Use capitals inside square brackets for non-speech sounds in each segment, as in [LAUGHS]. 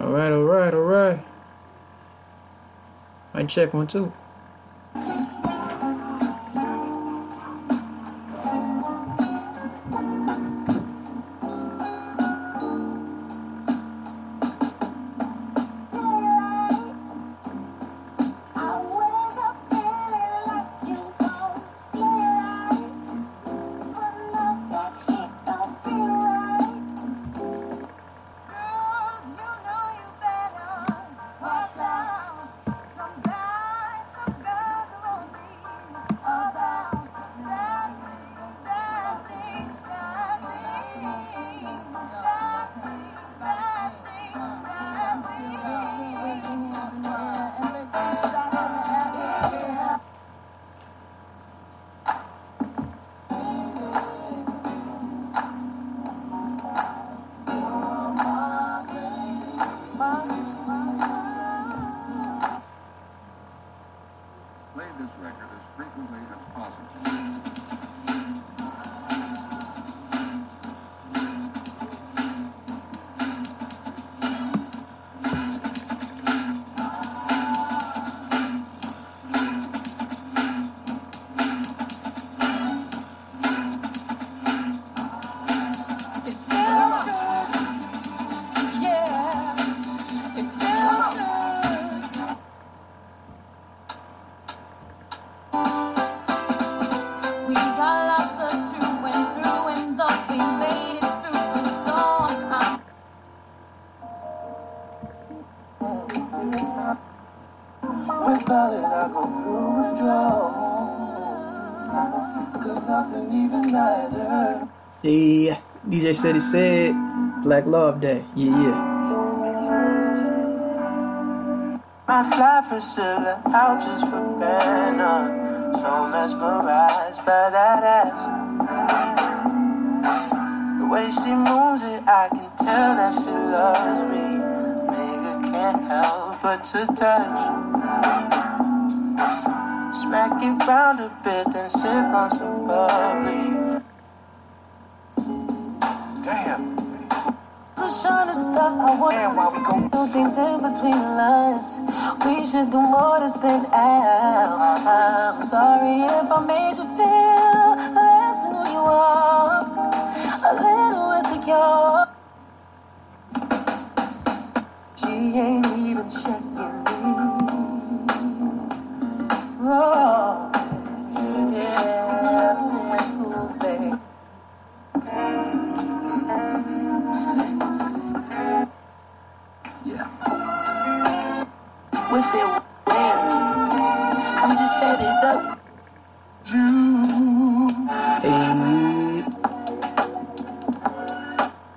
All right, all right, all right. I check one too. Said he said Black Love Day. Yeah, yeah. I fly Priscilla out just for banner. So mesmerized by that ass. The way she moves it, I can tell that she loves me. Nigga can't help but to touch. Smack it round a bit, then sip on some bubbly. Between the lines. We should do more than stand out. I'm sorry if I made you feel less than who you are, a little insecure. She ain't even checking me. Oh, What's it when? I'm just set it up. You. Hey.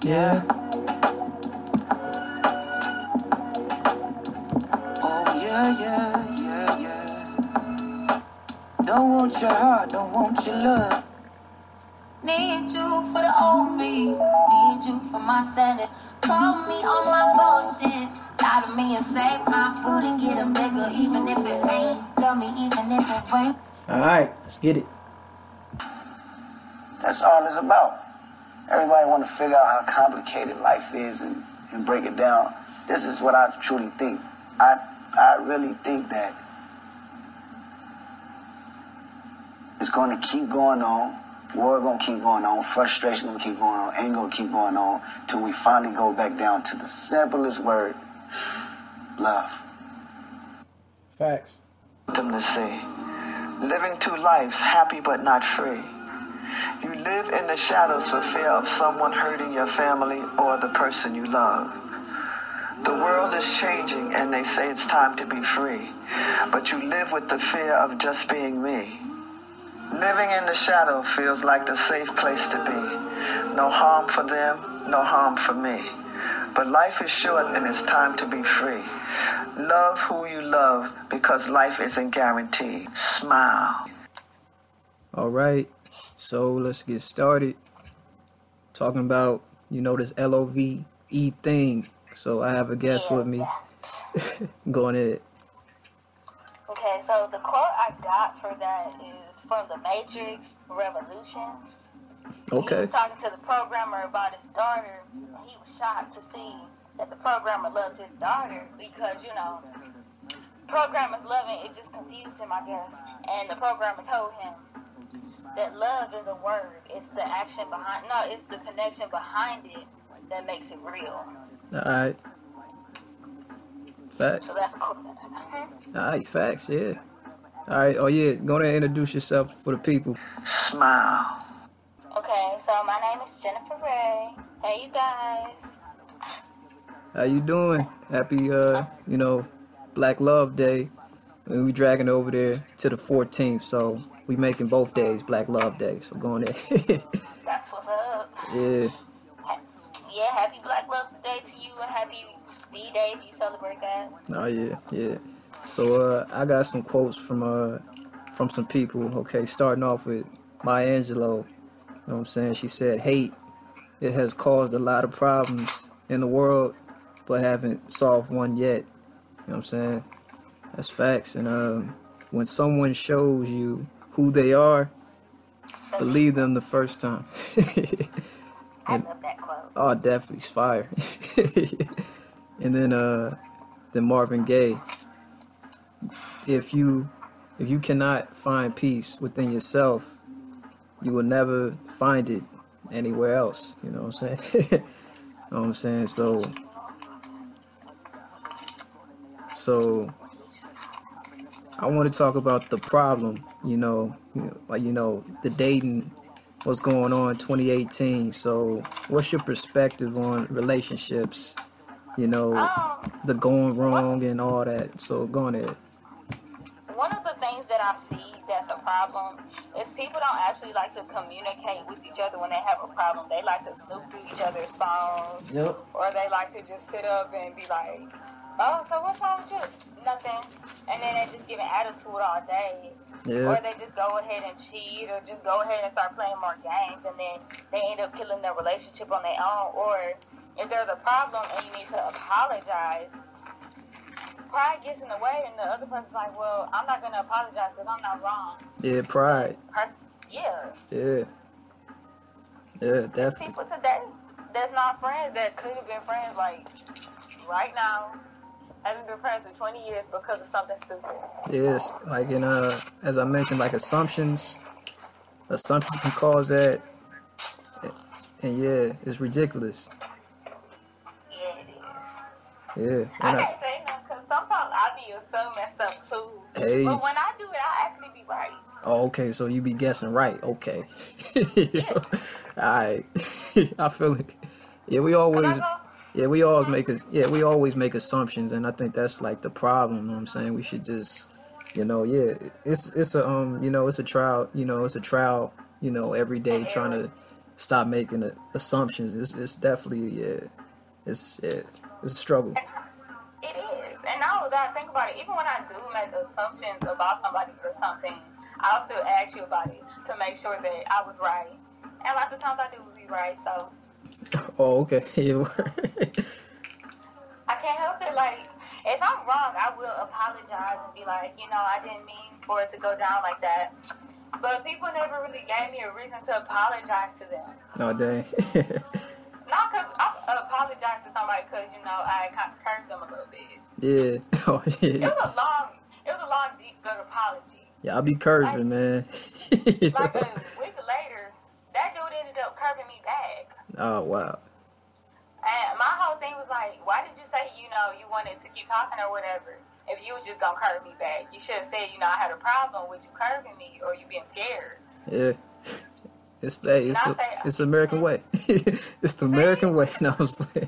Yeah. Oh, yeah, yeah, yeah, yeah. Don't want your heart, don't want your love. Need you for the old me. Need you for my sanity. Call me on my bullshit. Lie to me and say my booty getting bigger, even if it ain't. Love me, even if it ain't. All right, let's get it. That's all it's about. Everybody want to figure out how complicated life is and, and break it down. This is what I truly think. I I really think that it's going to keep going on. War going to keep going on. Frustration going to keep going on. Anger going to keep going on till we finally go back down to the simplest word, love. Facts. them to see. Living two lives, happy but not free. You live in the shadows for fear of someone hurting your family or the person you love. The world is changing and they say it's time to be free, but you live with the fear of just being me. Living in the shadow feels like the safe place to be. No harm for them, no harm for me. But life is short and it's time to be free. Love who you love because life isn't guaranteed. Smile. All right, so let's get started. Talking about, you know, this L O V E thing. So I have a guest with me. Going in it. Okay, so the quote I got for that is from The Matrix Revolutions. He Okay. was talking to the programmer about his daughter. and He was shocked to see that the programmer loves his daughter because you know programmer's loving it just confused him, I guess. And the programmer told him that love is a word. It's the action behind no, it's the connection behind it that makes it real. All right. Facts. So that's cool. All right, facts, yeah. All right, oh yeah, go ahead and introduce yourself for the people. Smile. So my name is Jennifer Ray. Hey, you guys. How you doing? Happy, uh, you know, Black Love Day. And we dragging over there to the 14th, so we making both days Black Love Day. So going there. [LAUGHS] That's what's up. yeah, Yeah, happy Black Love Day to you and happy B Day if you celebrate that. oh yeah, yeah. So uh, I got some quotes from uh from some people. Okay, starting off with Maya Angelou. You know what I'm saying? She said, "Hate it has caused a lot of problems in the world, but haven't solved one yet." You know what I'm saying? That's facts. And um, when someone shows you who they are, believe them the first time. [LAUGHS] I love that quote. oh, definitely it's fire. [LAUGHS] and then uh, then Marvin Gaye. If you if you cannot find peace within yourself, you will never find it anywhere else. You know what I'm saying? [LAUGHS] you know what I'm saying? So so I want to talk about the problem, you know, like you know, the dating what's going on 2018. So, what's your perspective on relationships? You know, Um, the going wrong and all that. So, go on ahead. one of the things that I see that's a problem is people don't actually like to communicate with each other when they have a problem. They like to snoop through each other's phones, Yep. or they like to just sit up and be like, "Oh, so what's wrong with you? Nothing," and then they just give an attitude all day. Or they just go ahead and cheat, or just go ahead and start playing more games, and then they end up killing their relationship on their own. Or if there's a problem and you need to apologize, pride gets in the way, and the other person's like, "Well, I'm not gonna apologize because I'm not wrong." Yeah, pride. Yeah, Yeah. Yeah, definitely. people today that's not friends that could have been friends like right now. Haven't been friends for 20 years because of something stupid. Yes, like in uh, as I mentioned, like assumptions. Assumptions can cause that. And yeah, it's ridiculous. Yeah, it is. Yeah. I can't say sometimes I be so messed up too. Hey. But when I do it, I actually be right. oh, okay, so you be guessing right. Okay. Yeah. [LAUGHS] Alright. [LAUGHS] I feel it. Yeah, we always Yeah, we always make us. Yeah, we always make assumptions, and I think that's like the problem. You know what I'm saying? We should just, you know, yeah, it's it's a um, you know, it's a trial. You know, it's a trial. You know, every day trying to stop making assumptions. It's it's definitely yeah, it's yeah, it's a struggle. And now that I think about it, even when I do make assumptions about somebody or something, I'll still ask you about it to make sure that I was right. And lots of times I do be right, so Oh, okay. [LAUGHS] I can't help it. Like, if I'm wrong, I will apologize and be like, you know, I didn't mean for it to go down like that. But people never really gave me a reason to apologize to them. oh dang. [LAUGHS] Not because I apologize to somebody because, you know, I kind of cursed them a little bit. Yeah. [LAUGHS] Oh It yeah. was a long, it was a long, deep, good apology. Yeah, I'll be curving, man. Like [LAUGHS] a week later, that dude ended up curving me back. oh wow. And my whole thing was like, why did you say, you know, you wanted to keep talking or whatever? If you was just gonna curve me back, you should have said, you know, I had a problem with you curving me or you being scared. Yeah. It's the mm-hmm. [LAUGHS] it's the, it's the American way. it's the American way. No, I was playing.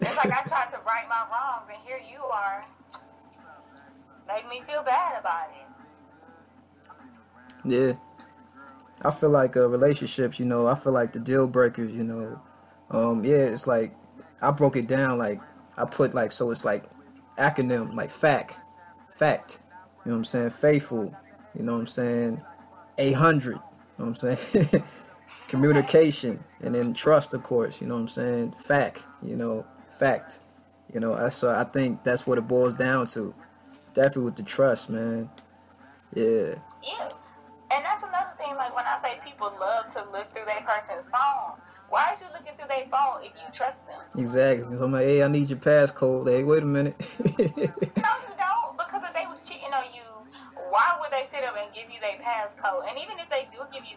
It's like I tried to right my wrongs, and here you are, make me feel bad about it. Yeah. I feel like uh, relationships, you know, I feel like the deal breakers, you know, um, yeah, it's like I broke it down like I put like so it's like acronym like fact, fact, you know what I'm saying, faithful, you know what I'm saying, a hundred, you know what I'm saying, [LAUGHS] communication, and then trust, of course, you know what I'm saying, fact, you know, fact, you know, that's so I think that's what it boils down to, definitely with the trust, man, yeah. Yeah. And that's another thing, like when I say people love to look through that person's phone, Why are you looking through their phone if you trust them? Exactly. So I'm like, hey, I need your passcode. Hey, wait a minute. [LAUGHS] No, you don't. Because if they was cheating on you, why would they sit up and give you their passcode? And even if they do give you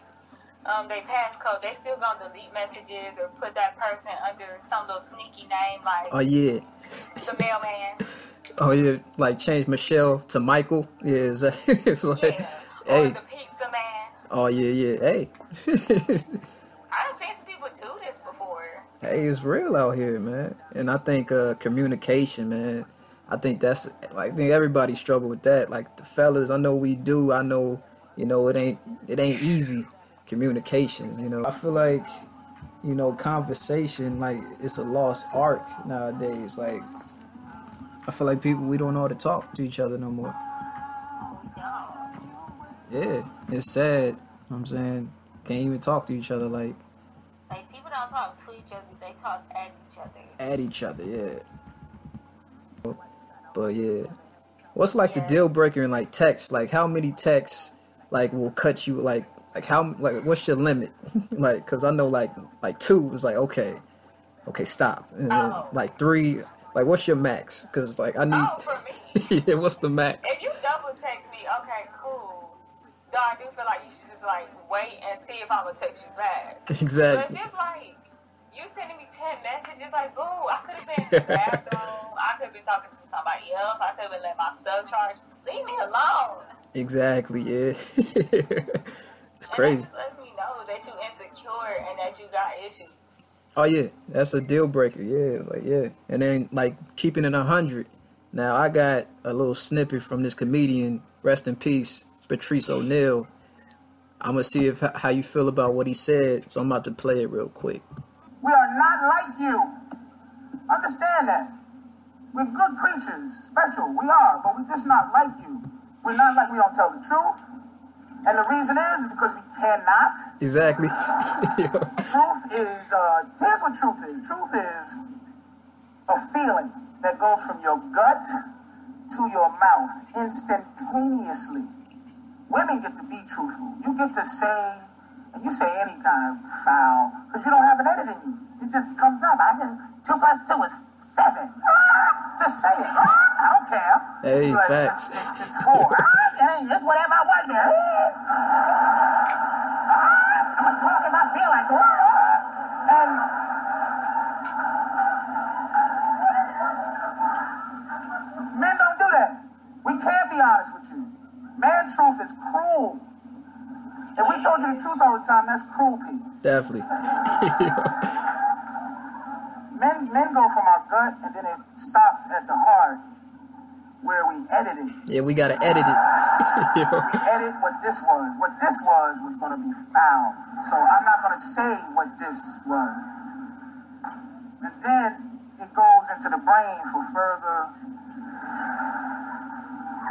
um, their passcode, they still gonna delete messages or put that person under some little sneaky name like oh yeah. the mailman. Oh yeah. Like change Michelle to Michael. Yeah, it's, [LAUGHS] it's like, Yeah. Or hey. the pizza man. Oh yeah, yeah. Hey. [LAUGHS] I've seen people do this before. hey, it's real out here, man. And I think uh communication, man. I think that's like I think everybody struggle with that. Like the fellas, I know we do. I know, you know, it ain't it ain't easy. Communications, you know. I feel like, you know, conversation like it's a lost art nowadays. Like I feel like people we don't know how to talk to each other no more. Yeah, it's sad. You know I'm saying can't even talk to each other like Like people don't talk to each other; they talk at each other. at each other, yeah. But yeah, what's like the deal breaker in like text? Like how many texts like will cut you? Like like how like what's your limit? [LAUGHS] like because I know like like two is like okay, okay stop. And then, Oh. like three, like what's your max? Because like I Oh, need [LAUGHS] for me, yeah, what's the max? if you double text me, okay, cool. Though I do feel like you should just like wait and see if I'm gonna text you back. Exactly. But if like you sending me ten messages, like boo, I could have been in the bathroom. I could have been talking to somebody else. I could have been letting my stuff charge. Leave me alone. Exactly. Yeah. [LAUGHS] it's And crazy. that just lets me know that you insecure and that you got issues. Oh yeah, that's a deal breaker. Yeah, like yeah, and then like keeping it a hundred. Now I got a little snippet from this comedian, rest in peace, Patrice O'Neal. I'm gonna see if how you feel about what he said, so I'm about to play it real quick. We are not like you. Understand that. We're good creatures, special. We are, but we're just not like you. We're not like we don't tell the truth. And the reason is because we cannot. Exactly. [LAUGHS] Truth is, uh, here's what truth is. Truth is a feeling that goes from your gut to your mouth instantaneously. Women get to be truthful. You get to say, you say any kind of foul, because you don't have an edit in you. It just comes up. I just, two plus two is seven. Ah, [LAUGHS] just say it. Ah, [LAUGHS] I don't care. Hey, like, facts. It's, [LAUGHS] it's, it's four. Ah, hey, it's whatever I want there. Ah, I'm gonna talk if I feel like. Ah, And men don't do that. We can't be honest with you. Man truth is cruel. If we told you the truth all the time, that's cruelty. Definitely. [LAUGHS] Men men go from our gut and then it stops at the heart where we edit it. Yeah, we gotta edit it. [LAUGHS] We edit what this was. What this was was gonna be foul. So I'm not gonna say what this was. And then it goes into the brain for further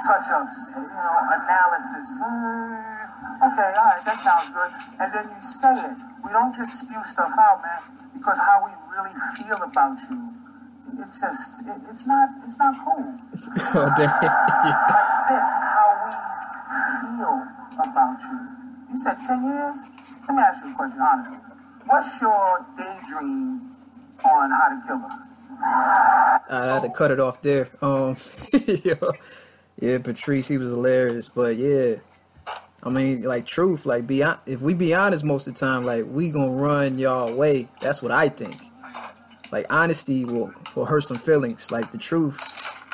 touch-ups, you know, analysis. Okay, all right, that sounds good. And then you say it. We don't just spew stuff out, man, because how we really feel about you, it's just, it, it's not, it's not cool. [LAUGHS] oh damn. [LAUGHS] Like this, how we feel about you. You said 10 years? Let me ask you a question, honestly. What's your daydream on how to kill her? I had to cut it off there. Um, [LAUGHS] yeah, yeah, Patrice, he was hilarious, but yeah, I mean, like truth, like be if we be honest most of the time, like we gonna run y'all away. That's what I think. Like honesty will will hurt some feelings. Like the truth,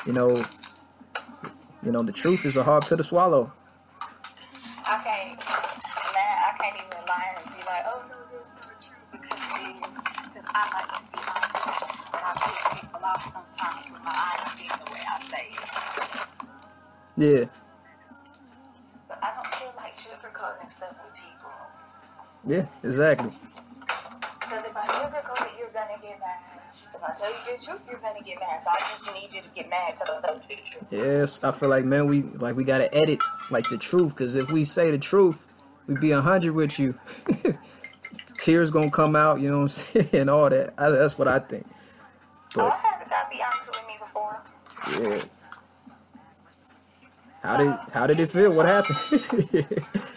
you know, you know, the truth is a hard pill to swallow. I can't, man, I can't even lie and be like, oh no, this is not true because it is. Because I like to be honest, and I piss people off sometimes with my honesty and the way I say it. Yeah, sugarcoating stuff with people. yeah, exactly. Because if I sugarcoat it, you're gonna get mad. If I tell you the truth, you're gonna get mad. So I just need you to get mad because I you the truth. Yes, I feel like man, we like we gotta edit like the truth, cause if we say the truth, we be a hundred with you. [LAUGHS] Tears gonna come out, you know what I'm [LAUGHS] saying, and all that. I, that's what I think. Oh, I But had a guy be honest with me before. yeah, how did how did it feel? What happened? [LAUGHS]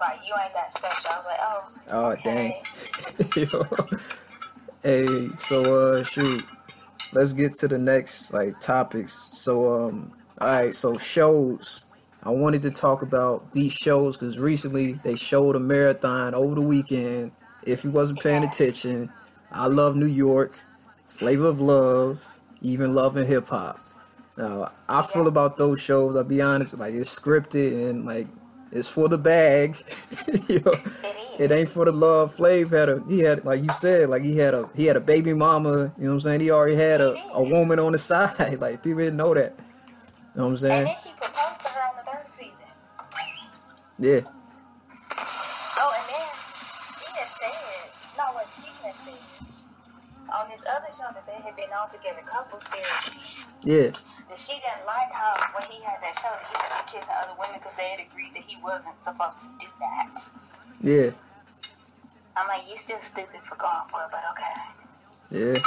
like, I way about everybody. Oh dang. Yo. [LAUGHS] hey, so uh shoot. Let's get to the next like topics. So um alright, so shows. I wanted to talk about these shows because recently they showed a marathon over the weekend. If you wasn't paying attention, I love New York, Flavor of Love, even Love and Hip Hop. Now I feel about those shows. I'll be honest, like it's scripted and like it's for the bag. [LAUGHS] you know, it ain't for the love. Flav had a he had like you said, like he had a he had a baby mama. You know what I'm saying? He already had a, a woman on the [LAUGHS] side. Like people didn't know that. You know what I'm And saying? then he proposed to her on the third season. Yeah. Oh, and then he had said, no, what she had said on this other show that they had been on together, couples therapy, Yeah. That she didn't like how when he had that show that he been kissing other women because they had agreed that he wasn't supposed to do that. Yeah. I'm like, you still stupid for going for it, but okay. Yeah.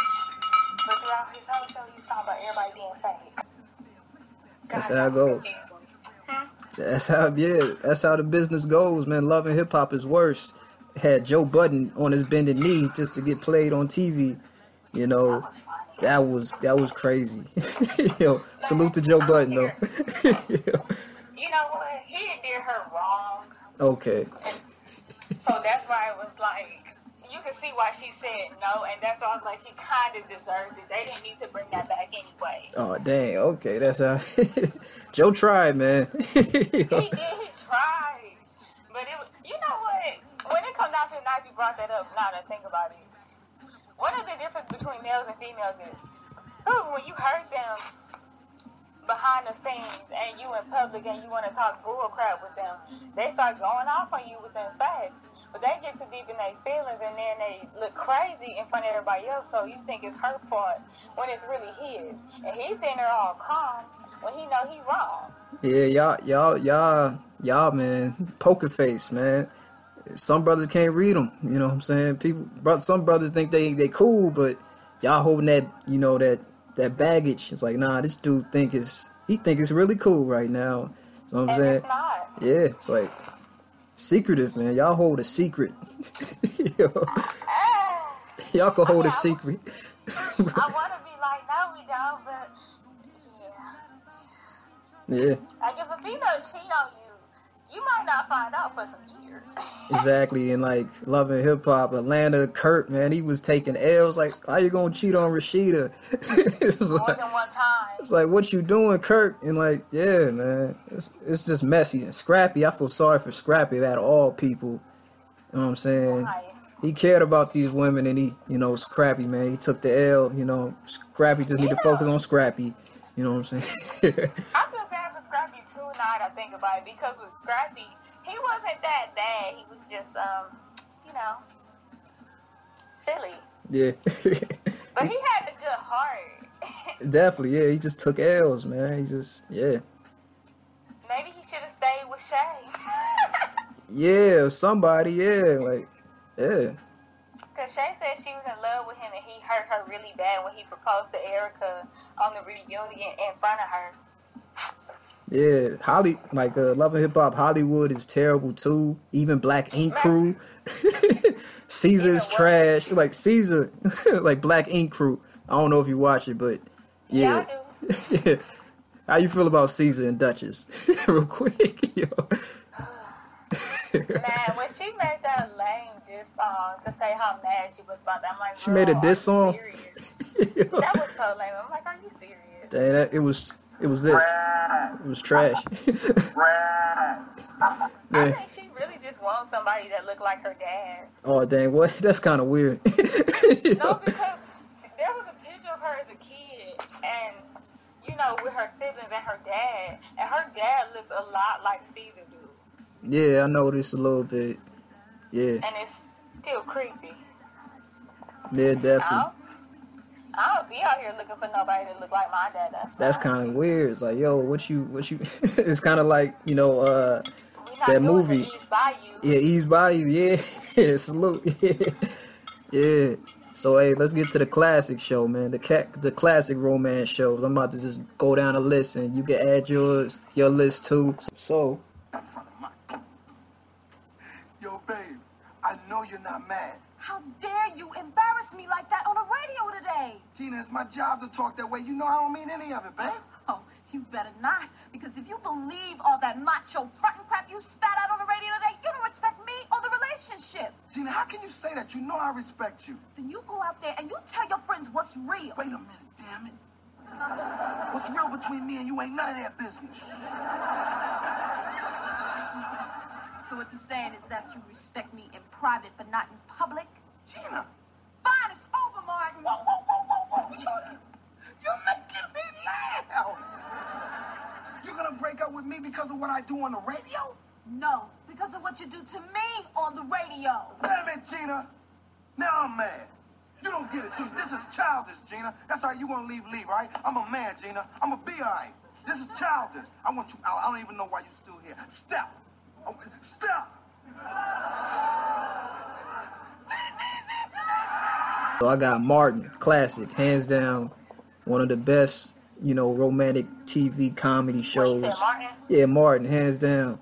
But throughout his whole show, he was talking about everybody being fake. That's how it goes. Hmm? That's how yeah, that's how the business goes, man. Love and hip hop is worse. Had Joe Budden on his bended knee just to get played on TV. You know, was. That was that was crazy. [LAUGHS] Yo, salute to Joe Budden though. [LAUGHS] You know what? He did her wrong. okay. So that's why it was like, you can see why she said no, and that's why I was like, he kind of deserved it. They didn't need to bring that back anyway. Oh dang, okay, that's how [LAUGHS] Joe tried, man. He did, he tried. But it was, you know what? When it comes down to it, now you brought that up, now that I think about it. What is the difference between males and females is, ooh, when you hurt them behind the scenes and you in public and you want to talk bull crap with them, they start going off on you with them facts. But they get too deep in their feelings and then they look crazy in front of everybody else. So you think it's her fault when it's really his. And he's sitting there all calm when he know he wrong. yeah, y'all, y'all, y'all, y'all, man, poker face, man. Some brothers can't read them. You know what I'm saying? People, some brothers think they they cool, but y'all holding that, you know that that baggage. It's like, nah, this dude think it's he think it's really cool right now. You know what I'm And saying? it's. Yeah, it's like secretive, man. Y'all hold a secret. [LAUGHS] Yo, y'all can hold a Yeah, [LAUGHS] I- secret. [LAUGHS] I want to be like, no, we don't, but yeah. yeah, Like, if a female cheat on you, you might not find out for some years. Exactly. And like loving hip hop, Atlanta, Kirk, man, he was taking L's. Like, how you gonna cheat on Rasheeda? [LAUGHS] it's, More like, than one time. it's like, what you doing, Kirk? And like, yeah, man, it's it's just messy and Scrappy. I feel sorry for Scrappy of all people. You know what I'm saying? Right. he cared about these women and he, you know, Scrappy, man. He took the L, you know, Scrappy just need to focus on Scrappy. You know what I'm saying? [LAUGHS] I feel bad for Scrappy too now that I think about it because with Scrappy, he wasn't that bad. He was just, um, you know, silly. yeah. [LAUGHS] But he had a good heart. [LAUGHS] Definitely, yeah. He just took L's, man. He just, yeah. Maybe he should have stayed with Shay. [LAUGHS] Yeah, somebody, yeah. Like, yeah. Because Shay said she was in love with him and he hurt her really bad when he proposed to Erica on the reunion in front of her. Yeah. Holly, like, uh, Love and Hip Hop Hollywood is terrible too. Even Black Ink Crew. [LAUGHS] Caesar is trash. Like, Caesar, [LAUGHS] like Black Ink Crew. I don't know if you watch it, but yeah. I do. [LAUGHS] How you feel about Caesar and Duchess? Real quick, yo. Man, when she made that lame diss song to say how mad she was about that, I'm like, She made a "Girl, diss song? That was so lame. I'm like, are you serious? Dang, that, it was it was this. It was trash. [LAUGHS] I think she really just wants somebody that looked like her dad. Oh dang, what? [LAUGHS] That's kind of weird. [LAUGHS] No, because there was a picture of her as a kid, and you know, with her siblings and her dad, and her dad looks a lot like Caesar do, yeah, I noticed a little bit. Yeah, and it's still creepy. yeah, definitely. don't, I don't be out here looking for nobody that look like my dad. That's, That's kind of weird. It's like, yo, what you, what you? [LAUGHS] it's kind of like you know, uh, that movie. The Eve's Bayou. yeah, Eve's Bayou. Yeah, salute. Yeah, [LAUGHS] yeah. So hey, let's get to the classic show, man. The ca- the classic romance shows. I'm about to just go down a list, and you can add yours, your list too. So. Yo, babe, I know you're not mad. How dare you embarrass me like that on the radio today? Gina, it's my job to talk that way. You know I don't mean any of it, babe. Oh, you better not. Because if you believe all that macho frontin' crap you spat out on the radio today, you don't respect me or the relationship. Gina, how can you say that? You know I respect you. Then you go out there and you tell your friends what's real. Wait a minute, damn it. What's real between me and you ain't none of their business. So what you're saying is that you respect me in private but not in public? Gina. Fine, it's over, Martin. Whoa, whoa, whoa, whoa, whoa. You're, you're making me laugh. You're gonna break up with me because of what I do on the radio? No, because of what you do to me on the radio. Damn it, Gina. Now I'm mad. You don't get it, dude. This is childish, Gina. That's right. You to leave, Lee, right? I'm a man, Gina. I'm a be all right. This is childish. I want you out. I don't even know why you're still here. Step. Oh, Step. So I got Martin, classic, hands down, one of the best, you know, romantic TV comedy shows. Martin? Yeah, Martin, hands down.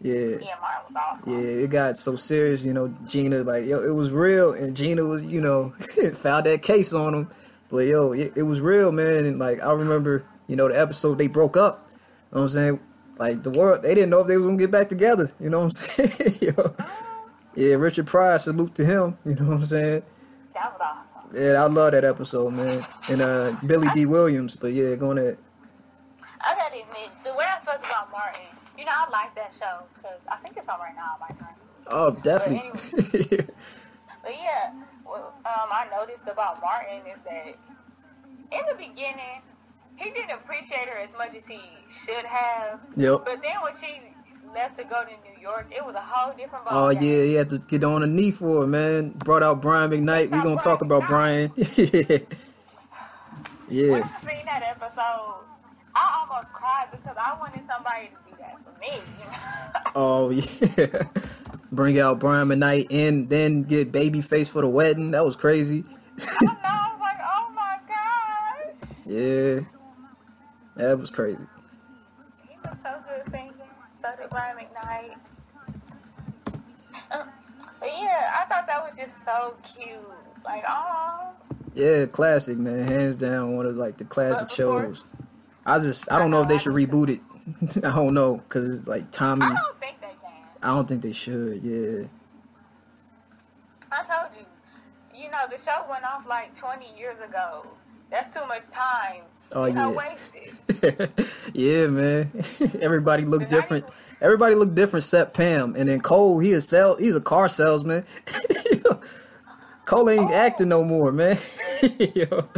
Yeah. Yeah, Martin was awesome. Yeah, it got so serious, you know. Gina, like, yo, it was real, and Gina was, you know, [LAUGHS] filed that case on him. But yo, it, it was real, man. And like, I remember, you know, the episode they broke up. You know what I'm saying? Like the world, they didn't know if they was gonna get back together. You know what I'm [LAUGHS] saying? yo, oh. yeah, Richard Pryor, salute to him. You know what I'm saying? That was awesome. Yeah, I love that episode, man. And uh, Billy Dee Williams. But yeah, going ahead. I gotta admit, the way I felt about Martin, you know, I like that show because I think it's on right now. I might turn. Oh, definitely. [LAUGHS] But yeah, well, um, I noticed about Martin is that in the beginning, he didn't appreciate her as much as he should have. Yep. But then when she left to go to New York, it was a whole different ball Oh game. yeah, he had to get on a knee for it, man. Brought out Brian McKnight. We're gonna talk about Brian. [LAUGHS] yeah. When I seen that episode, I almost cried because I wanted somebody to do that for me. [LAUGHS] Oh [LAUGHS] yeah. Bring out Brian McKnight and then get Babyface for the wedding. That was crazy. I know, I was like, oh my gosh. Yeah. That was crazy. Brian McKnight. Uh, But yeah, I thought that was just so cute. Like, oh, Yeah, classic, man. Hands down, one of like the classic shows. I just, I don't know if they should reboot it. [LAUGHS] I don't know, cause it's like Tommy. I don't think they can. I don't think they should. Yeah. I told you. You know, the show went off like 20 years ago. That's too much time. Oh you know, yeah. wasted. [LAUGHS] yeah, man. [LAUGHS] Everybody look different. Everybody look different except Pam. And then Cole, he a sell he's a car salesman. [LAUGHS] Cole ain't oh. acting no more, man. [LAUGHS] Yo. Cole,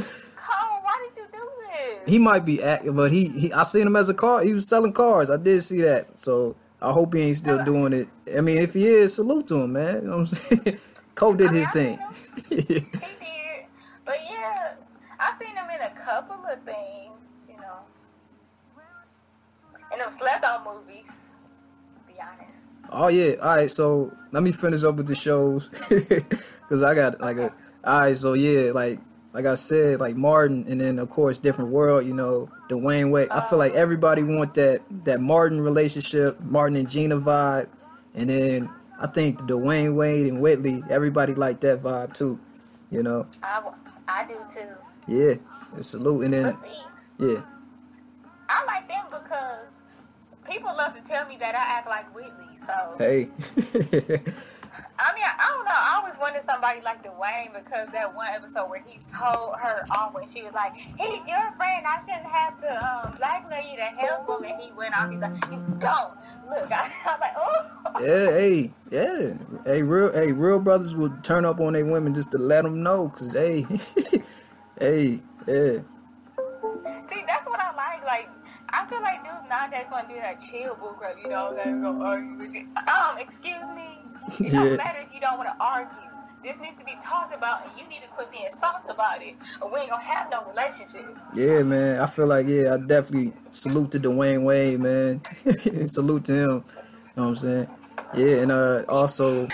why did you do this? he might be acting, but he, he I seen him as a car. He was selling cars. I did see that. So I hope he ain't still doing it. I mean, if he is, salute to him, man. You know what I'm saying? [LAUGHS] Cole did his thing. He did. But yeah, I seen him in a couple of things, you know. In them slept on movies, to be honest. Oh yeah. All right. So let me finish up with the shows [LAUGHS] because I got like a. All right. So yeah, like like I said, like Martin, and then of course different world. You know, Dwayne Wayne. I feel like everybody want that that Martin relationship, Martin and Gina vibe, and then I think the Dwayne Wayne and Whitley. Everybody like that vibe too. You know. I, I do too. Yeah. And salute, and then yeah. People love to tell me that I act like Whitley. So Hey. [LAUGHS] I mean, I don't know. I always wanted somebody like Dwayne because that one episode where he told her off when she was like, "He's your friend. I shouldn't have to um, blackmail you to help him." And he went off. He's like, "You don't look." I, [LAUGHS] I was like, "Oh." Yeah, hey, yeah, hey, real, hey, real brothers will turn up on their women just to let them know, cause hey, [LAUGHS] hey, yeah, See, that's what I nowadays want to do that chill bull crap. You know, they're gonna argue with you. Um, excuse me. [LAUGHS] It Yeah. don't matter if you don't want to argue. This needs to be talked about, and you need to quit being soft about it, or we ain't gonna have no relationship. yeah, man. I feel like yeah, I definitely salute to Dwayne Wayne, man. [LAUGHS] salute to him. You know what I'm saying? Yeah, and uh, also, [LAUGHS] Who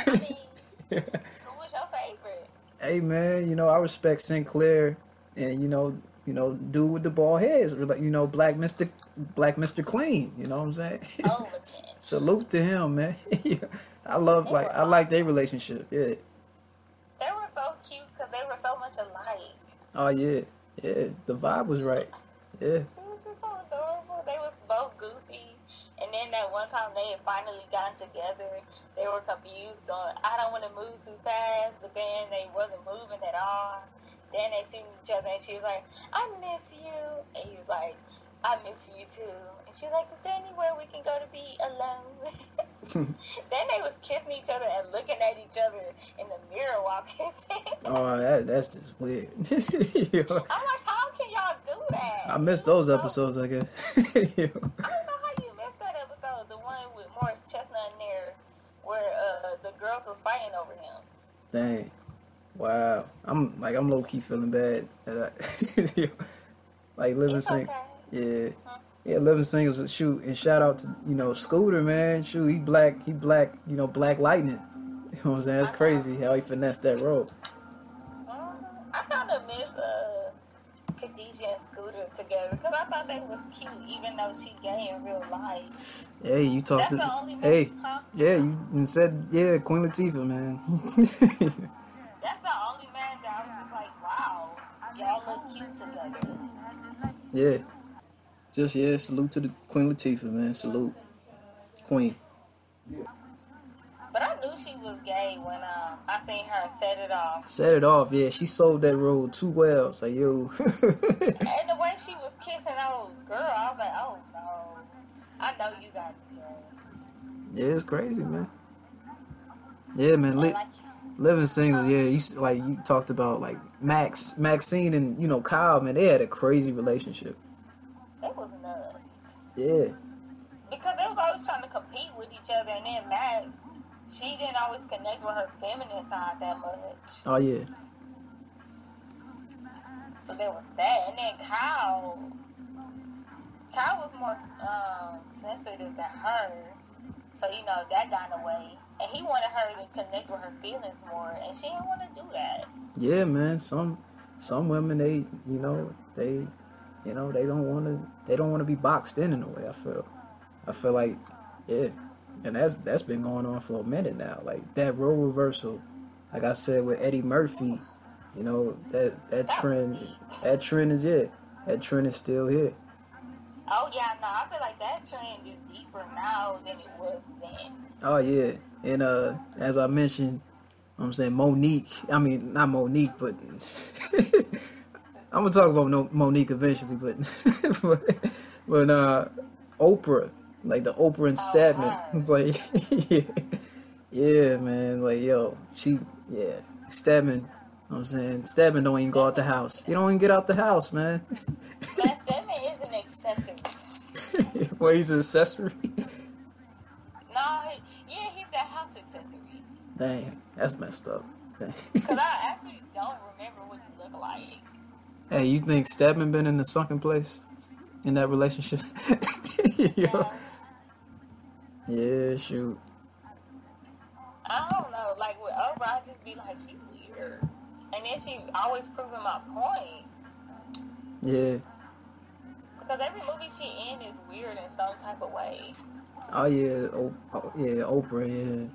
was your favorite? hey, man, you know I respect Synclaire, and you know, you know, dude with the bald heads, or you know, Black Mister, Black Mister Clean. You know what I'm saying? Oh, [LAUGHS] salute to him, man. [LAUGHS] I love like I like their relationship. Yeah. They were so cute because they were so much alike. Oh yeah, yeah. The vibe was right. Yeah. It was just so adorable. They was both goofy. And then that one time they had finally gotten together, they were confused on I don't want to move too fast, but then they wasn't moving at all. Then they seen each other and she was like, I miss you. And he was like, I miss you too. And she's like, Is there anywhere we can go to be alone? [LAUGHS] then they was kissing each other and looking at each other in the mirror while [LAUGHS] kissing. Oh, that, that's just weird. [LAUGHS] I'm like, how can y'all do that? I missed those episodes. I guess. I don't know how you missed that episode, the one with Morris Chestnut in there, where uh, the girls was fighting over him. Dang. Wow. I'm like I'm low key feeling bad. [LAUGHS] Like living It's sing. okay. Yeah. Yeah, living singles. Shoot, and shout out to you know Scooter, man. Shoot, he black, he black, you know, black lightning. [LAUGHS] You know what I'm saying? That's crazy how he finessed that role. Mhm. I kind of miss uh, Khadijah and Scooter together because I thought they was cute, even though she gay in real life. Hey, you talked That's to. the only one, Hey, huh? yeah, you said yeah, Queen Latifah, man. [LAUGHS] yeah, just yeah, salute to the Queen Latifah, man. Salute, Queen. But I knew she was gay when um, I seen her set it off. Set it off, yeah. She sold that role too well. It's like yo, [LAUGHS] And the way she was kissing old girl, I was like, oh no. I know you got go. yeah, it's crazy, man. Yeah, man. Li- Like, living single, yeah. You like you talked about like Max, Maxine, and you know Kyle, man. They had a crazy relationship. it was nuts. Yeah, Because they was always trying to compete with each other, and then Max, she didn't always connect with her feminine side that much. oh yeah, So there was that, and then Kyle, Kyle was more um, sensitive than her. So you know that got in the way, and he wanted her to connect with her feelings more, and she didn't want to do that. yeah, man. Some some women they you know they you know they don't want to they don't want to be boxed in in a way. I feel I feel like yeah, and that's that's been going on for a minute now. Like that role reversal, like I said with Eddie Murphy, you know that that trend that trend is yeah that trend is still here. Oh yeah, no, I feel like that trend is deeper now than it was then. Oh yeah, and uh, as I mentioned, I'm saying Monique. I mean, not Monique, but [LAUGHS] I'm gonna talk about no, Monique eventually. But [LAUGHS] but, but uh, Oprah, like the Oprah and Stedman, [LAUGHS] like yeah, yeah, man, like yo, she yeah, Stedman. you know what I'm saying Stedman don't even go out the house. You don't even get out the house, man. That is an accessory. well, he's an accessory. Dang, that's messed up. Cause I [LAUGHS] actually don't remember what he looked like. Hey, you think Stedman been in the sunken place in that relationship? [LAUGHS] Yo. Yeah, shoot. I don't know, like with Oprah, I just be like, she weird, and then she always proving my point. Yeah. Because every movie she in is weird in some type of way. Oh yeah. Oh, oh, yeah. Oprah. Yeah.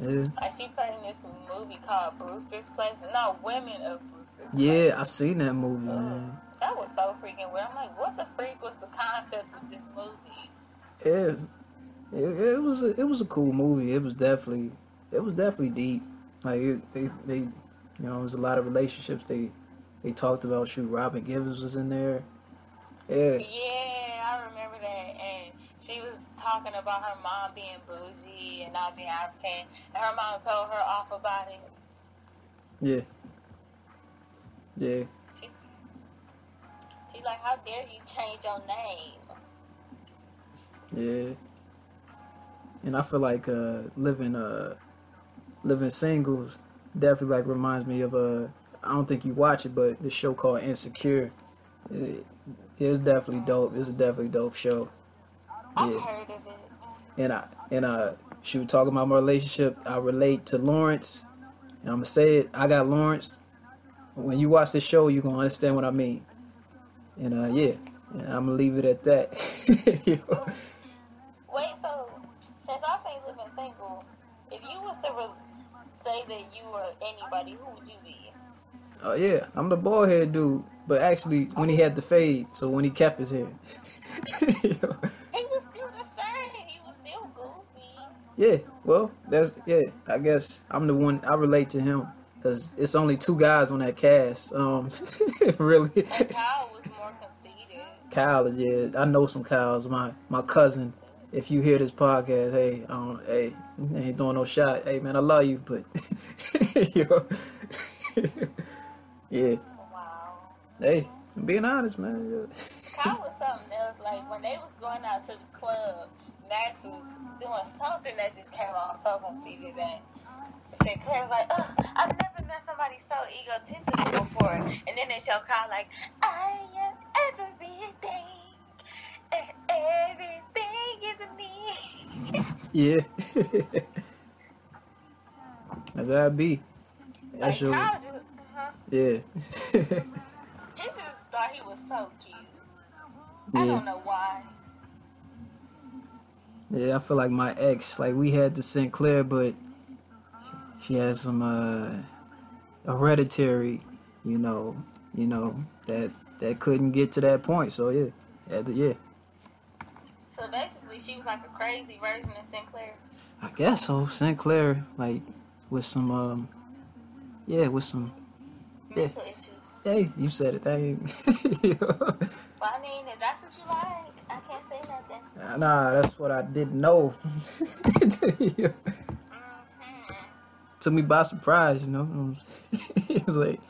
Yeah. Like she played in this movie called Brewster's Place. No, Women of Brewster's Place. Yeah. I seen that movie, man. That was so freaking weird. I'm like, what the freak was the concept of this movie? Yeah. It, it was a, it was a cool movie. It was definitely it was definitely deep. Like it, they they you know, it was a lot of relationships they they talked about. Shoot, Robin Givens was in there. Yeah. Yeah, I remember that. And she was talking about her mom being bougie and not being African. And her mom told her off about it. Yeah. Yeah. She, she like, how dare you change your name? Yeah. And I feel like uh, living uh, living singles definitely like reminds me of a. I don't think you watch it, but the show called Insecure. It, it's definitely dope. It's a definitely dope show. I've Yeah. heard of it. And I and uh, she was talking about my relationship. I relate to Lawrence, and I'm gonna say it. I got Lawrence. When you watch the show, you gonna understand what I mean. And uh, yeah, and I'm gonna leave it at that. [LAUGHS] Wait, so since I say living single, if you was to re- say that you were anybody, who would you be? Oh yeah, I'm the bald head dude. But actually, when he had the fade, so when he kept his hair. [LAUGHS] yeah, well, that's yeah. I guess I'm the one. I relate to him because it's only two guys on that cast. Um, [LAUGHS] really. And Kyle was more conceited. Kyle is yeah. I know some Kyles. My my cousin. If you hear this podcast, hey, um, hey, ain't doing no shot. Hey man, I love you, but [LAUGHS] [LAUGHS] yeah. Wow. Hey, I'm being honest, man. Kyle was something else. Like when they was going out to the club, Was doing something that just came off so conceited and Synclaire was like, Ugh, I've never met somebody so egotistical before. And then they show Kyle like, I am everything. And everything is me. Yeah. [LAUGHS] That's how it be. like That's your Kyle just, uh yeah. he just thought he was so cute. I don't know why. Yeah, I feel like my ex, like we had the Synclaire, but she has some uh hereditary, you know, you know, that that couldn't get to that point. So yeah. Yeah. So basically, she was like a crazy version of Synclaire. I guess so. Synclaire, like with some um yeah, with some yeah. Issues. Hey, you said it. Hey. [LAUGHS] But I mean, if that's what you like, I can't say nothing. nah, that's what I didn't know. [LAUGHS] Mm-hmm. Took me by surprise, you know. [LAUGHS] it was like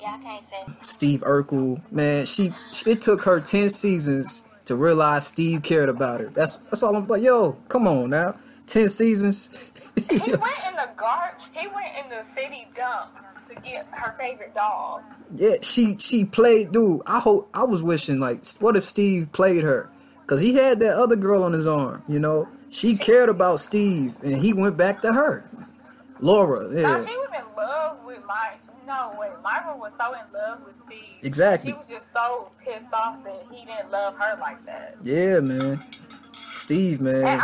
Yeah, I can't say. Steve Urkel, man. She it took her ten seasons to realize Steve cared about her. That's that's all I'm like. Yo, come on now, ten seasons. He [LAUGHS] went in the guard. He went in the city dump to get her favorite dog. yeah, she she played, dude. I hope I was wishing like, what if Steve played her? Cause he had that other girl on his arm, you know. She cared about Steve, and he went back to her, Laura. No, Yeah, she was in love with my. No, wait. Myra was so in love with Steve. Exactly. She was just so pissed off that he didn't love her like that. yeah, man. Steve, man.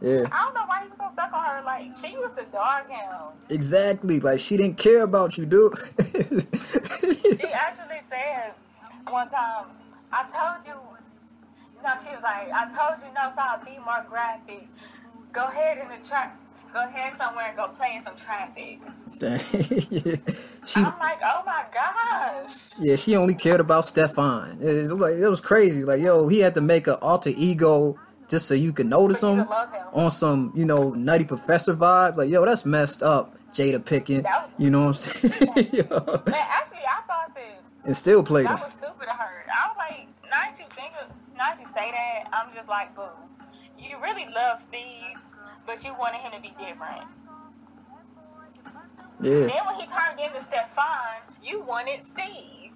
Yeah. I don't know why he was so stuck on her. Like she was the dog hound. Exactly. Like she didn't care about you, dude. She [LAUGHS] actually said one time, I told you, no, she was like, I told you no, so I'll be more graphic. Go ahead in the track, go ahead somewhere and go play in some traffic. Yeah. [LAUGHS] She I'm like, oh my gosh. yeah, she only cared about Stefan. It was like it was crazy. Like, yo, he had to make an alter ego just so you can notice him him. on some, you know, nutty professor vibes. Like, yo, that's messed up, Jada Pinkett. That was- You know what I'm saying? [LAUGHS] Yo. Man, actually, I thought that and still played him. that was stupid of her. I was like, now that you think of, now that you say that, I'm just like, boo. You really love Steve, but you wanted him to be different. Yeah. Then when he turned into Stefan, you wanted Steve.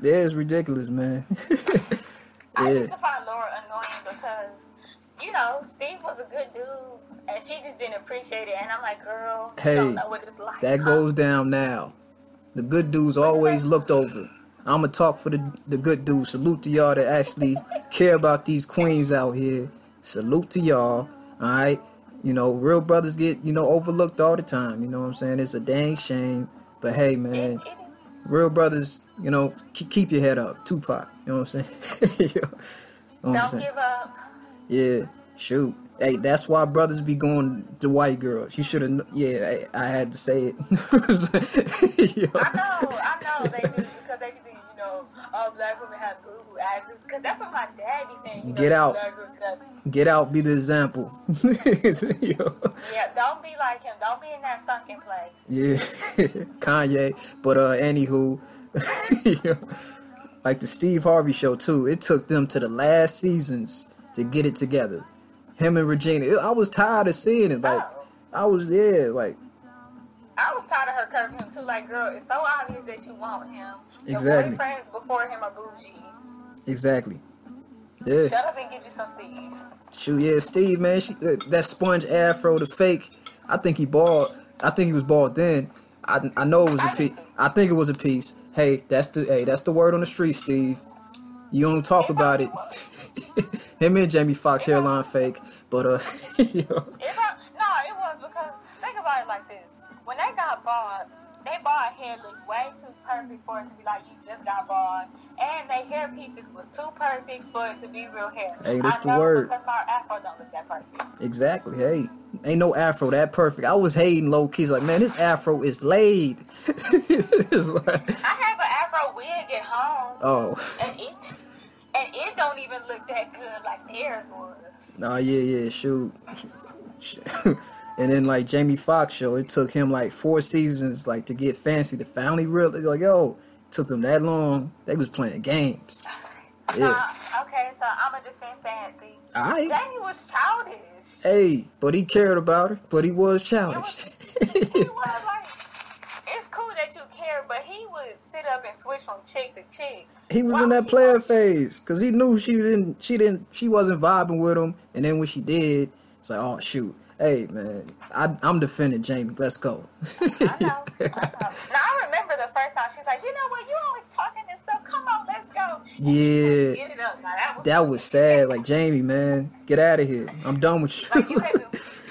Yeah, it's ridiculous, man. [LAUGHS] I used to find Laura annoying because, you know, Steve was a good dude, and she just didn't appreciate it. And I'm like, girl, Hey, don't know what it's like. That goes down now. The good dudes always looked over. I'ma talk for the the good dudes. Salute to y'all that actually care about these queens out here. Salute to y'all. Alright? You know, real brothers get, you know, overlooked all the time. You know what I'm saying? It's a dang shame. But hey man, It. Real brothers, you know, keep, keep your head up. Tupac. You know what I'm saying? [LAUGHS] You know what I'm Don't saying? give up. Yeah, shoot. Hey, that's why brothers be going to white girls. You should have. Yeah, I, I had to say it. [LAUGHS] I know, I know they do because they be, you know, all black women boo boo. Because that's what my dad be saying. You know, Get out. Black girls got- Get out, be the example. [LAUGHS] Yeah, don't be like him. Don't be in that sunken place. Yeah, [LAUGHS] Kanye. But uh, anywho, [LAUGHS] like the Steve Harvey show too. It took them to the last seasons to get it together. Him and Regina. I was tired of seeing it. Like Oh. I was, yeah, like I was tired of her curving him too. Like, girl, it's so obvious that you want him. Your Exactly. boyfriends before him are bougie. Exactly. Yeah. Shut up and get you some Steve. Shoot, yeah, Steve, man, she, uh, that sponge afro, the fake. I think he bald. I think he was bald then. I, I know it was a piece. I think it was a piece. Hey, that's the hey, that's the word on the street, Steve. You don't talk about it. [LAUGHS] Him and Jamie Foxx hairline fake, but uh, [LAUGHS] yo, It was, no, it was because think about it like this: when they got bought, they bald head looks way too perfect for it to be like you just got bald. And their hair pieces was too perfect for it to be real hair. Hey, that's I the word. Because our afro don't look that perfect. Exactly. Hey, ain't no afro that perfect. I was hating low keys like, man, this afro is laid. [LAUGHS] It's like, I have an afro wig at home. oh, And it and it don't even look that good like theirs was. nah, yeah, yeah, shoot. [LAUGHS] and then like Jamie Foxx show, it took him like four seasons like to get fancy to finally real like, yo, it took them that long. They was playing games. [LAUGHS] Yeah. Uh, okay, so I'm a defend fancy. Alright. Jamie was childish. Hey, but he cared about her, but he was childish. was, [LAUGHS] he was like, it's cool that you care, but he would sit up and switch from chick to chick. he was Why in that player want- phase because he knew she didn't she didn't she wasn't vibing with him and then when she did it's like oh shoot hey man I, i'm defending jamie let's go I know. I know. [LAUGHS] Now I remember the first time she's like, you know what, you always talking this stuff. Come on, let's go. yeah. Now, that was that was sad like jamie man get out of here i'm done with like you you had been,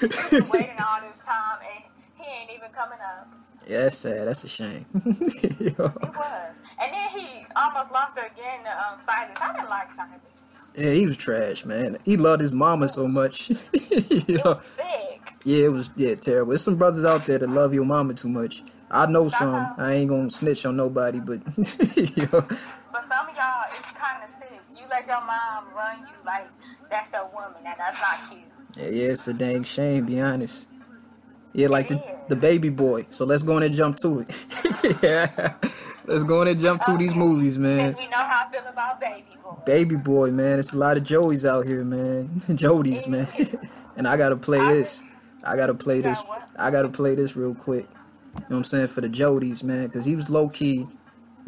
you been waiting all this time and he ain't even coming up. Yeah that's sad that's a shame [LAUGHS] It was. And then he almost lost her again to um, Silas. I didn't like Silas. yeah he was trash man he loved his mama so much [LAUGHS] It was sick. yeah it was yeah terrible there's some brothers out there that love your mama too much i know some i ain't gonna snitch on nobody but [LAUGHS] yo. But some of y'all, it's kind of sick. You let your mom run you like that's your woman, and that's not cute. Yeah, yeah, it's a dang shame, be honest. Yeah, like the, the baby boy. So let's go in and jump to it. [LAUGHS] yeah. Let's go in and jump to these movies, man. Since we know how I feel about baby boy. Baby boy, man. It's a lot of Joeys out here, man. [LAUGHS] Jodies, man. [LAUGHS] and I gotta play this. I gotta play this. I gotta play this real quick. You know what I'm saying? For the Jodies, man. Because he was low key.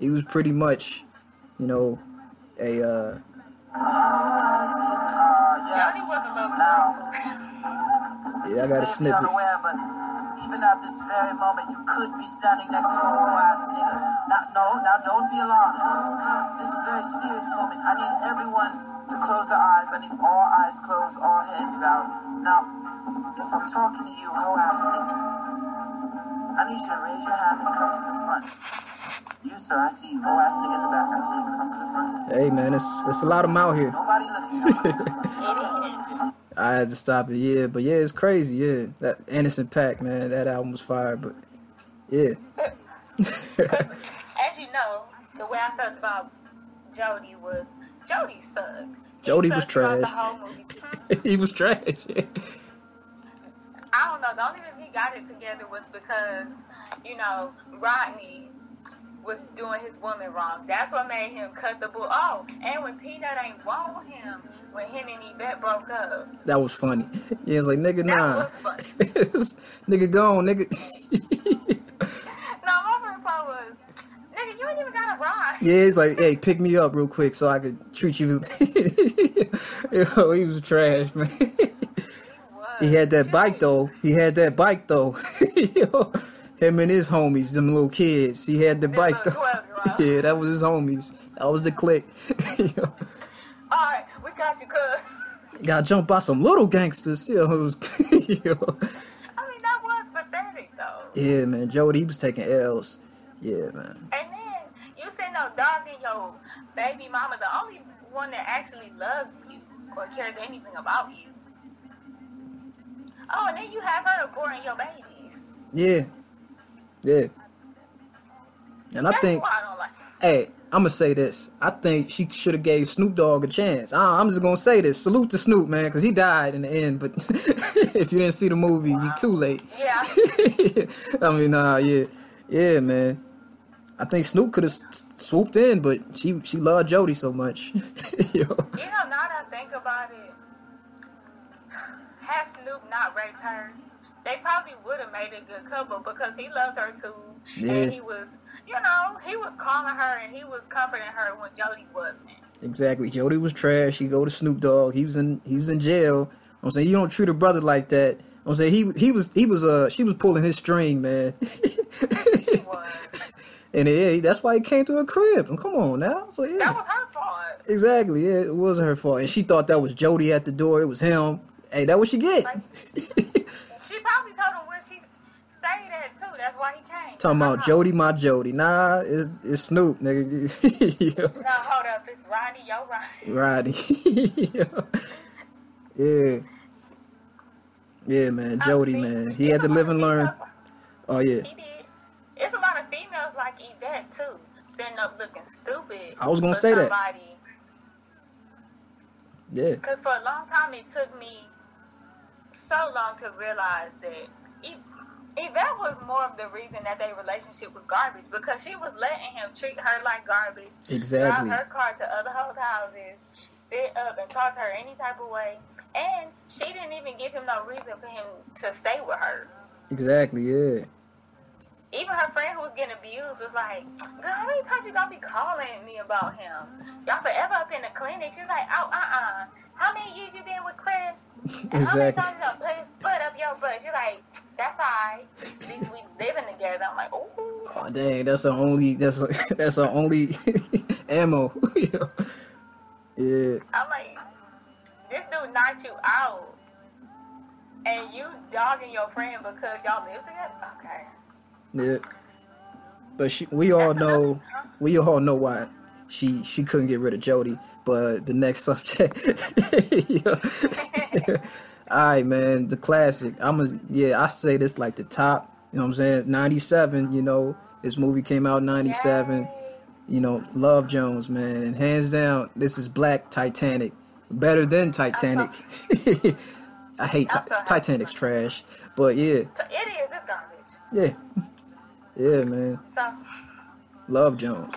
He was pretty much, you know, a, uh, was a little yeah, I got a snippet. unaware, but even at this very moment, you could be standing next to a whole ass nigga. Not, no, now don't be alarmed. This is a very serious moment. I need everyone to close their eyes. I need all eyes closed, all heads bowed. Now, if I'm talking to you, whole ass niggas, I need you to raise your hand and come to the front. You, sir, I see you. Whole ass nigga in the back. I see you. Come to the front. Hey, man, it's, it's a lot of them out here. Nobody looking. [LAUGHS] I had to stop it, yeah, but yeah, it's crazy, yeah. That Innocent Pack, man, that album was fire, but yeah, As you know, the way I felt about Jody was Jody sucked. Jody was trash. The whole movie. [LAUGHS] he was trash. I don't know. The only reason he got it together was because, you know, Rodney was doing his woman wrong. That's what made him cut the bull. Oh, and when Peanut ain't want him, when him and Yvette broke up, That was funny. Yeah, it's like nigga, that nah, was funny. [LAUGHS] nigga, gone, nigga. No, my favorite part was, nigga, you ain't even got a ride. yeah, it's like, hey, pick me up real quick so I could treat you. [LAUGHS] Yo, he was trash, man. He had that bike though. He had that bike though. [LAUGHS] Yo, him and his homies, them little kids. He had the Them bike though. 12-year-olds. [LAUGHS] yeah, that was his homies. That was the clique. Yo. [LAUGHS] All right, we got you, cuz. Got jumped by some little gangsters. Yeah, it was. [LAUGHS] yo. I mean, that was pathetic, though. Yeah, man. Jody, he was taking L's. Yeah, man. And then you sitting there dogging your baby mama, the only one that actually loves you or cares anything about you. Oh, and then you have her aborting your babies. Yeah. Yeah. And I That's think, I like hey, I'm gonna say this. I think she should have gave Snoop Dogg a chance. I, I'm just gonna say this. Salute to Snoop, man, because he died in the end. But [LAUGHS] if you didn't see the movie, you too late. Yeah. [LAUGHS] I mean, nah, yeah, yeah, man. I think Snoop could have swooped in, but she she loved Jody so much. [LAUGHS] Yo. You know, now that I think about it, had Snoop not raped her, they probably would have made a good couple because he loved her too. Yeah. And he was, you know, he was calling her and he was comforting her when Jody wasn't. Exactly. Jody was trash. He go to Snoop Dogg. He was in he's in jail. I'm saying you don't treat a brother like that. I'm saying he he was he was uh she was pulling his string, man. [LAUGHS] She was. and yeah, that's why he came to her crib. And come on now. So yeah. That was her fault. Exactly. Yeah, it wasn't her fault. And she thought that was Jody at the door. It was him. Hey, that what she get. Like, [LAUGHS] Talking about Jody, my Jody. Nah, it's, it's Snoop, nigga. [LAUGHS] No, hold up. It's Roddy, yo, Roddy. Roddy. [LAUGHS] yeah. Yeah, man. Oh, Jody, see, man. He had to live and learn. Oh, yeah. He did. It's a lot of females like Yvette too, sitting up looking stupid. I was gonna for say that. Yeah. Because for a long time, it took me so long to realize that Yvette was more of the reason that their relationship was garbage because she was letting him treat her like garbage, Exactly. drive her car to other hoes' houses, sit up and talk to her any type of way, and she didn't even give him no reason for him to stay with her. Exactly, yeah. Even her friend who was getting abused was like, Girl, how many times you gonna be calling me about him? Y'all forever up in the clinic. She's like, Oh, uh uh How many years you been with Chris? And how many [LAUGHS] Exactly. times you put his foot up your butt? She's like, That's. At least we living together. I'm like, Ooh. Oh, dang, that's the only, that's a, [LAUGHS] that's the only [LAUGHS] ammo. [LAUGHS] yeah. I'm like, This dude knocked you out. And you dogging your friend because y'all live together? Okay. Yeah. But she, we all know, we all know why she she couldn't get rid of Jody. But the next subject. All right, man, the classic. I'm a yeah, I say this like the top. You know what I'm saying? '97. You know, this movie came out in '97. You know, Love Jones, man, and hands down, this is Black Titanic, better than Titanic. [LAUGHS] I hate so Titanic's trash, but yeah, So it is, it's garbage. yeah, [LAUGHS] yeah, man. So Love Jones.